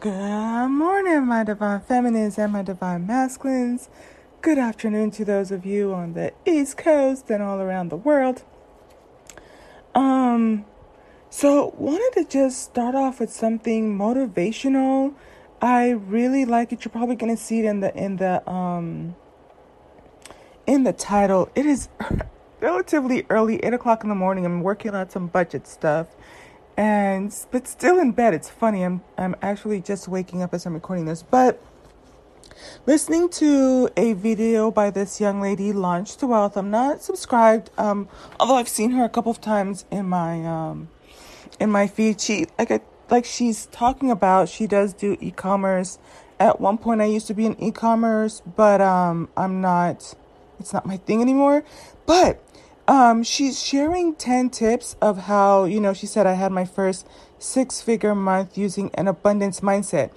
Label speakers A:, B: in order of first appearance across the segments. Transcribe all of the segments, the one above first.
A: Good morning, my divine feminines and my divine masculines. Good afternoon to those of you on the East Coast and all around the world. Um, so wanted to just start off with something motivational. I really like it. You're probably gonna see it in the in the um in the title. It is relatively early, eight o'clock in the morning. I'm working on some budget stuff and but still in bed. It's funny. I'm I'm actually just waking up as I'm recording this, but listening to a video by this young lady, Launch to Wealth. I'm not subscribed, um, although I've seen her a couple of times in my um, in my feed. She like I, like she's talking about. She does do e-commerce. At one point, I used to be in e-commerce, but um, I'm not. It's not my thing anymore. But um, she's sharing 10 tips of how, you know, she said I had my first six figure month using an abundance mindset.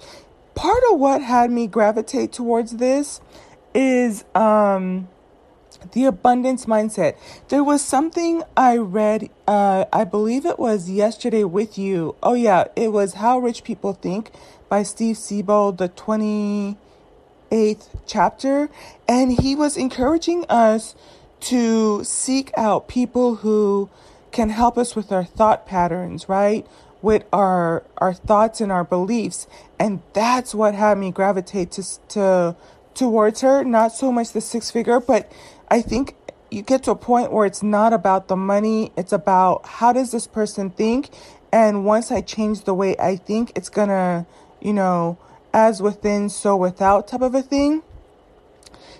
A: Part of what had me gravitate towards this is um, the abundance mindset. There was something I read, uh, I believe it was yesterday with you. Oh, yeah, it was How Rich People Think by Steve Siebold, the 28th chapter. And he was encouraging us to seek out people who can help us with our thought patterns, right? With our our thoughts and our beliefs, and that's what had me gravitate to to towards her. Not so much the six figure, but I think you get to a point where it's not about the money. It's about how does this person think, and once I change the way I think, it's gonna, you know, as within, so without type of a thing.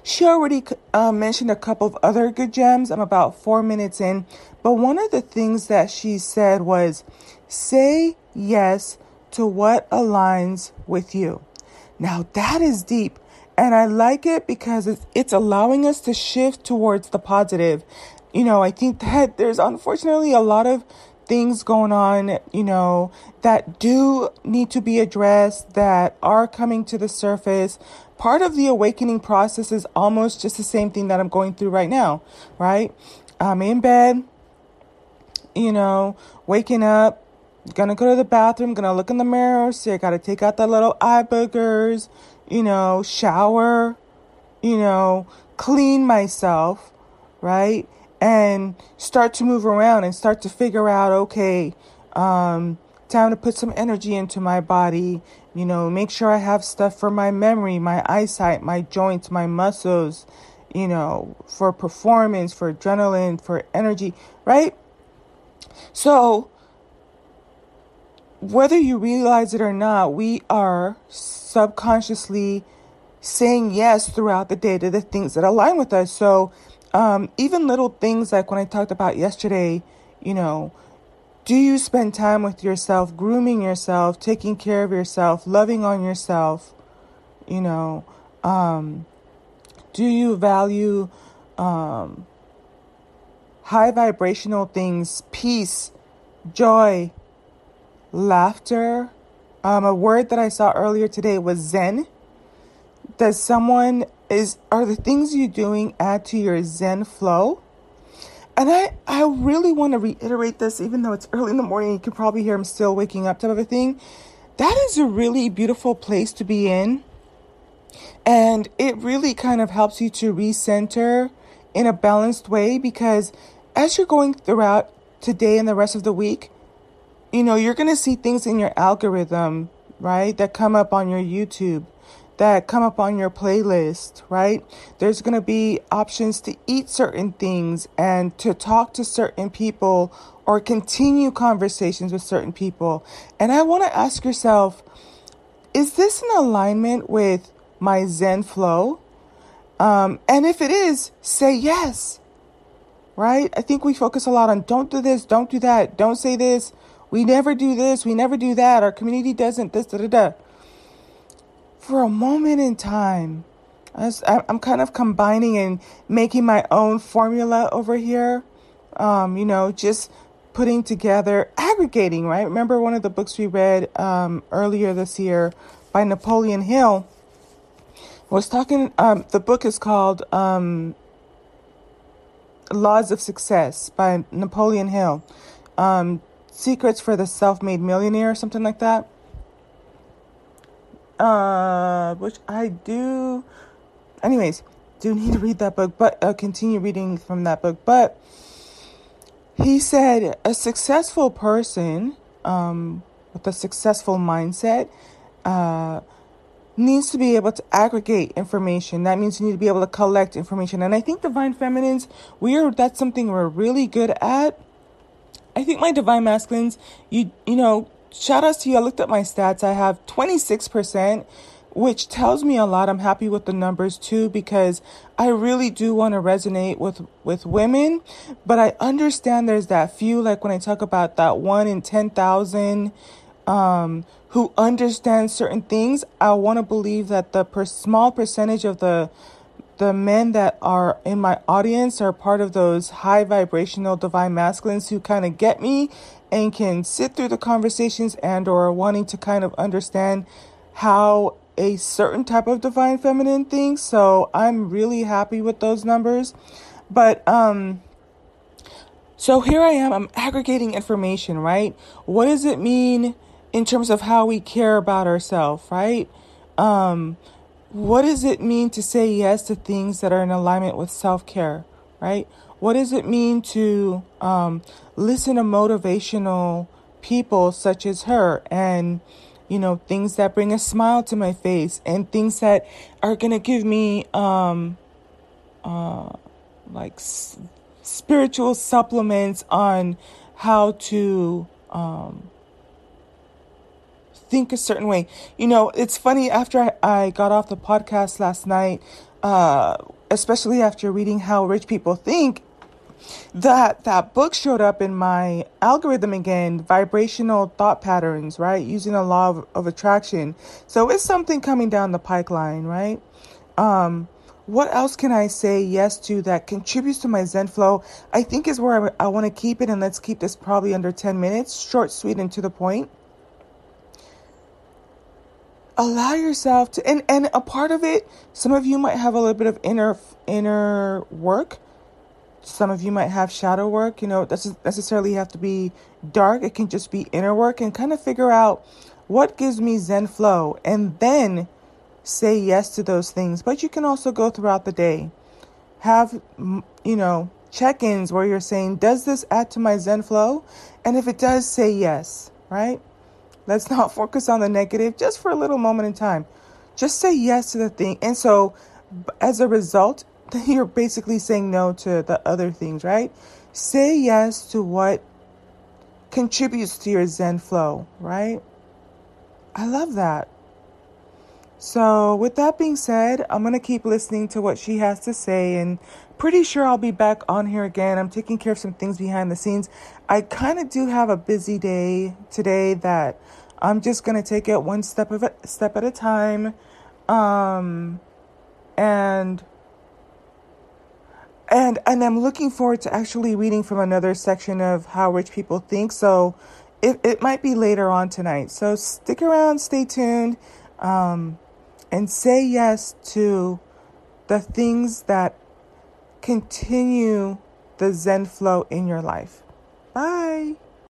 A: She already uh, mentioned a couple of other good gems. I'm about four minutes in. But one of the things that she said was say yes to what aligns with you. Now, that is deep. And I like it because it's, it's allowing us to shift towards the positive. You know, I think that there's unfortunately a lot of things going on, you know, that do need to be addressed, that are coming to the surface part of the awakening process is almost just the same thing that I'm going through right now, right? I'm in bed, you know, waking up, gonna go to the bathroom, gonna look in the mirror, see I gotta take out the little eye boogers, you know, shower, you know, clean myself, right? And start to move around and start to figure out, okay, um, time to put some energy into my body you know, make sure I have stuff for my memory, my eyesight, my joints, my muscles, you know, for performance, for adrenaline, for energy, right? So, whether you realize it or not, we are subconsciously saying yes throughout the day to the things that align with us. So, um, even little things like when I talked about yesterday, you know, do you spend time with yourself, grooming yourself, taking care of yourself, loving on yourself? You know, um, do you value um, high vibrational things, peace, joy, laughter? Um, a word that I saw earlier today was Zen. Does someone is are the things you're doing add to your Zen flow? And I, I really want to reiterate this, even though it's early in the morning, you can probably hear I'm still waking up type of a thing. That is a really beautiful place to be in. And it really kind of helps you to recenter in a balanced way because as you're going throughout today and the rest of the week, you know, you're going to see things in your algorithm, right, that come up on your YouTube that come up on your playlist, right? There's going to be options to eat certain things and to talk to certain people or continue conversations with certain people. And I want to ask yourself, is this in alignment with my Zen flow? Um, and if it is, say yes, right? I think we focus a lot on don't do this, don't do that, don't say this. We never do this, we never do that. Our community doesn't this, da, da, da for a moment in time, I'm kind of combining and making my own formula over here. Um, you know, just putting together, aggregating, right? Remember one of the books we read um, earlier this year by Napoleon Hill was talking, um, the book is called um, Laws of Success by Napoleon Hill. Um, Secrets for the Self Made Millionaire, or something like that. Uh, which I do. Anyways, do need to read that book, but uh, continue reading from that book. But he said a successful person um, with a successful mindset uh, needs to be able to aggregate information. That means you need to be able to collect information. And I think divine feminines, we are that's something we're really good at. I think my divine masculines, you you know, shout outs to you. I looked at my stats. I have 26%, which tells me a lot. I'm happy with the numbers too because I really do want to resonate with with women, but I understand there's that few like when I talk about that 1 in 10,000 um who understand certain things, I want to believe that the per- small percentage of the the men that are in my audience are part of those high vibrational divine masculines who kind of get me and can sit through the conversations and or wanting to kind of understand how a certain type of divine feminine thinks. So I'm really happy with those numbers. But um so here I am, I'm aggregating information, right? What does it mean in terms of how we care about ourselves, right? Um, what does it mean to say yes to things that are in alignment with self care, right? What does it mean to um, listen to motivational people such as her and, you know, things that bring a smile to my face and things that are going to give me, um, uh, like s- spiritual supplements on how to, um, think a certain way. You know, it's funny after I, I got off the podcast last night, uh, especially after reading How Rich People Think, that that book showed up in my algorithm again vibrational thought patterns right? Using the law of, of attraction. So it's something coming down the pipeline right? Um what else can i say yes to that contributes to my zen flow? I think is where i, I want to keep it and let's keep this probably under 10 minutes short sweet and to the point allow yourself to and and a part of it some of you might have a little bit of inner inner work. Some of you might have shadow work you know it doesn't necessarily have to be dark. It can just be inner work and kind of figure out what gives me zen flow and then say yes to those things. But you can also go throughout the day. Have you know check-ins where you're saying does this add to my zen flow? And if it does say yes right Let's not focus on the negative just for a little moment in time. Just say yes to the thing. And so, as a result, you're basically saying no to the other things, right? Say yes to what contributes to your Zen flow, right? I love that. So, with that being said, I'm going to keep listening to what she has to say and pretty sure I'll be back on here again. I'm taking care of some things behind the scenes. I kind of do have a busy day today that I'm just going to take it one step of a step at a time. Um and and and I'm looking forward to actually reading from another section of how rich people think. So it, it might be later on tonight. So stick around, stay tuned. Um, and say yes to the things that continue the Zen flow in your life. Bye.